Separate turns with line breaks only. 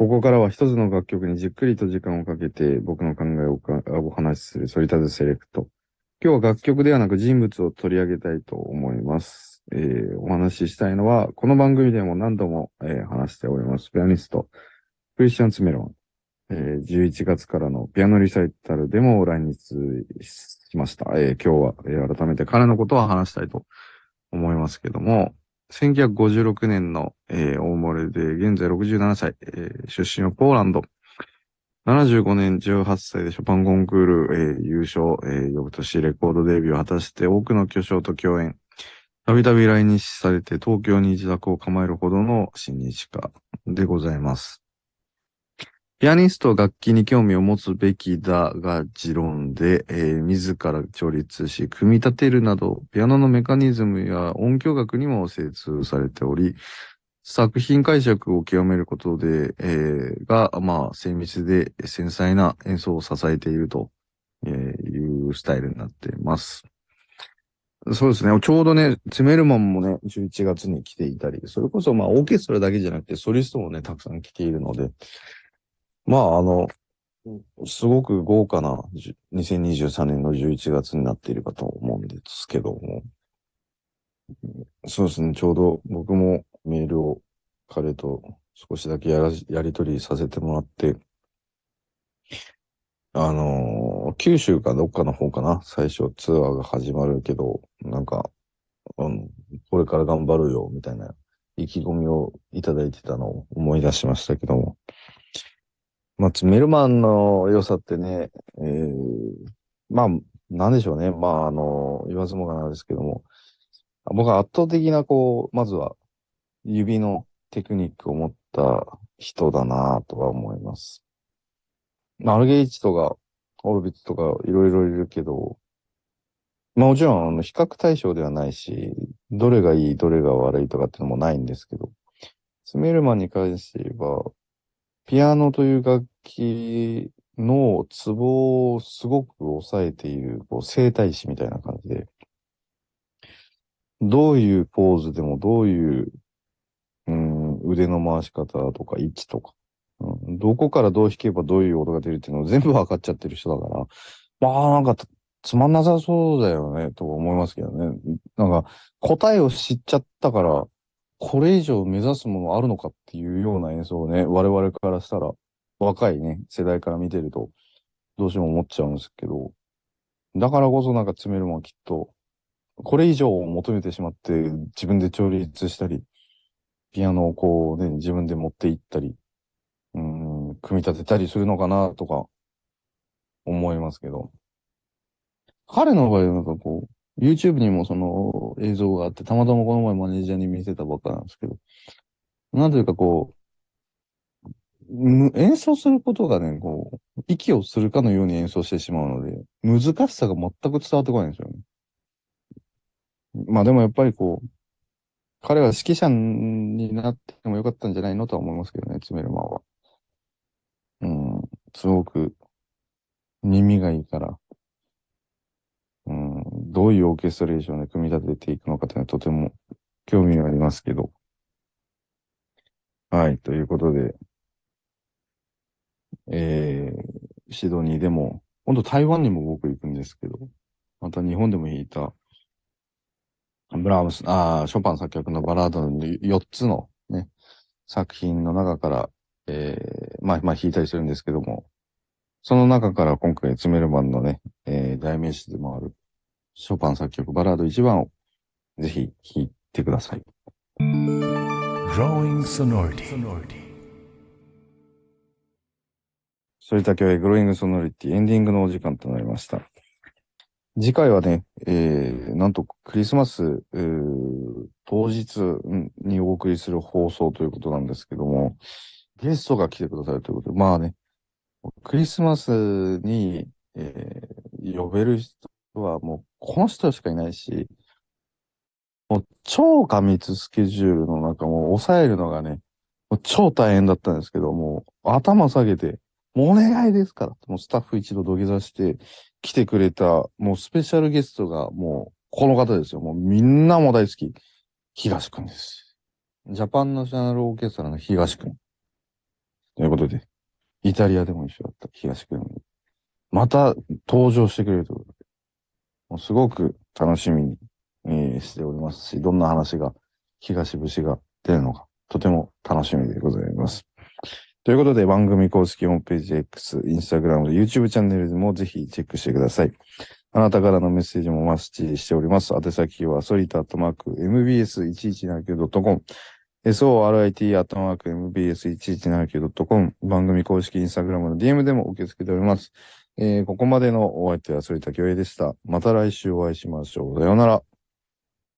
ここからは一つの楽曲にじっくりと時間をかけて僕の考えをお話しするソリタズセレクト。今日は楽曲ではなく人物を取り上げたいと思います。えーお話ししたいのは、この番組でも何度も、えー話しております。ピアニスト、クリスチャン・ツメロン。えー11月からのピアノリサイタルでも来日しました。えー今日は、え改めて彼のことを話したいと思いますけども、1956年の、えー大漏れで、現在67歳、えー出身はポーランド。75年18歳でショパンコンクール、えー優勝、えー翌年レコードデビューを果たして多くの巨匠と共演。たびたび来日されて東京に自宅を構えるほどの新日家でございます。ピアニストは楽器に興味を持つべきだが持論で、えー自ら調律し、組み立てるなど、ピアノのメカニズムや音響学にも精通されており、作品解釈を極めることで、えーが、まあ、精密で繊細な演奏を支えていると、いうスタイルになっています。そうですね。ちょうどね、ツメルマンもね、11月に来ていたり、それこそまあ、オーケストラだけじゃなくて、ソリストもね、たくさん来ているので、まあ、あの、すごく豪華なじゅ2023年の11月になっているかと思うんですけども、そうですね、ちょうど僕もメールを彼と少しだけやらしやり取りさせてもらって、あのー九州かどっかの方かな、最初ツアーが始まるけど、なんか、うん、これから頑張るよ、みたいな意気込みをいただいてたのを思い出しましたけども。まあ、メルマンの良さってね、えー、まあ、なんでしょうね。まあ、あの、言わずもがなんですけども、僕は圧倒的な、こう、まずは、指のテクニックを持った人だなとは思います。まあ、アルゲイチとか、オルビッツとか、いろいろいるけど、まあもちろん、あの、比較対象ではないし、どれがいい、どれが悪いとかっていうのもないんですけど、スメルマンに関して言えば、ピアノという楽器のツボをすごく抑えている、こう、生体師みたいな感じで、どういうポーズでもどういう、うん、腕の回し方とか位置とか、うん、どこからどう弾けばどういう音が出るっていうのを全部分かっちゃってる人だから、まあなんかつつまんなさそうだよね、と思いますけどね。なんか答えを知っちゃったから、これ以上目指すものあるのかっていうような演奏をね、我々からしたら、若いね、世代から見てると、どうしても思っちゃうんですけど、だからこそなんか詰めるもんはきっと、これ以上求めてしまって、自分で調律したり、ピアノをこうね、自分で持っていったり、うん、組み立てたりするのかなとか、思いますけど。彼の場合はなんかこう、YouTube にもその映像があって、たまたまこの前マネージャーに見せたばっかなんですけど、なんというかこう、演奏することがね、こう、息をするかのように演奏してしまうので、難しさが全く伝わってこないんですよね。まあでもやっぱりこう、彼は指揮者になってもよかったんじゃないのとは思いますけどね、ツメルマンは。うん、すごく耳がいいから、うん、どういうオーケストレーションで組み立てていくのかというのはとても興味がありますけど。はい、ということで、えー、シドニーでも、今度台湾にも僕行くんですけど、また日本でも弾いた、ブラームス、あーショパン作曲のバラードの4つのね、作品の中から、えー、まあ、まあ弾いたりするんですけども、その中から今回ツメルマンのね、えー、代名詞でもある、ショパン作曲バラード1番をぜひ弾いてください。
Growing Sonority.
それだけはグローイングソノリティエンディングのお時間となりました。次回はね、えー、なんとクリスマス、えー当日にお送りする放送ということなんですけども、ゲストが来てくださるということで、まあね、クリスマスに、えー呼べる人はもうこの人しかいないし、もう超過密スケジュールの中も抑えるのがね、超大変だったんですけども、頭下げて、もうお願いですから、もうスタッフ一度土下座して来てくれた、もうスペシャルゲストがもうこの方ですよ。もうみんなも大好き。東くんです。ジャパンナショナルオーケストラの東くん。ということで、イタリアでも一緒だった東国に、また登場してくれるということで、もうすごく楽しみに、えーしておりますし、どんな話が、東節が出るのか、とても楽しみでございます。ということで、番組公式ホームページ X、インスタグラム、YouTube チャンネルでもぜひチェックしてください。あなたからのメッセージもお待ちしております。宛先は、ソリタットマーク、mbs1179.com、sorit アットマーク、mbs1179.com、番組公式インスタグラムの DM でも受け付けております。えーここまでのお相手は、ソリタ京平でした。また来週お会いしましょう。さようなら。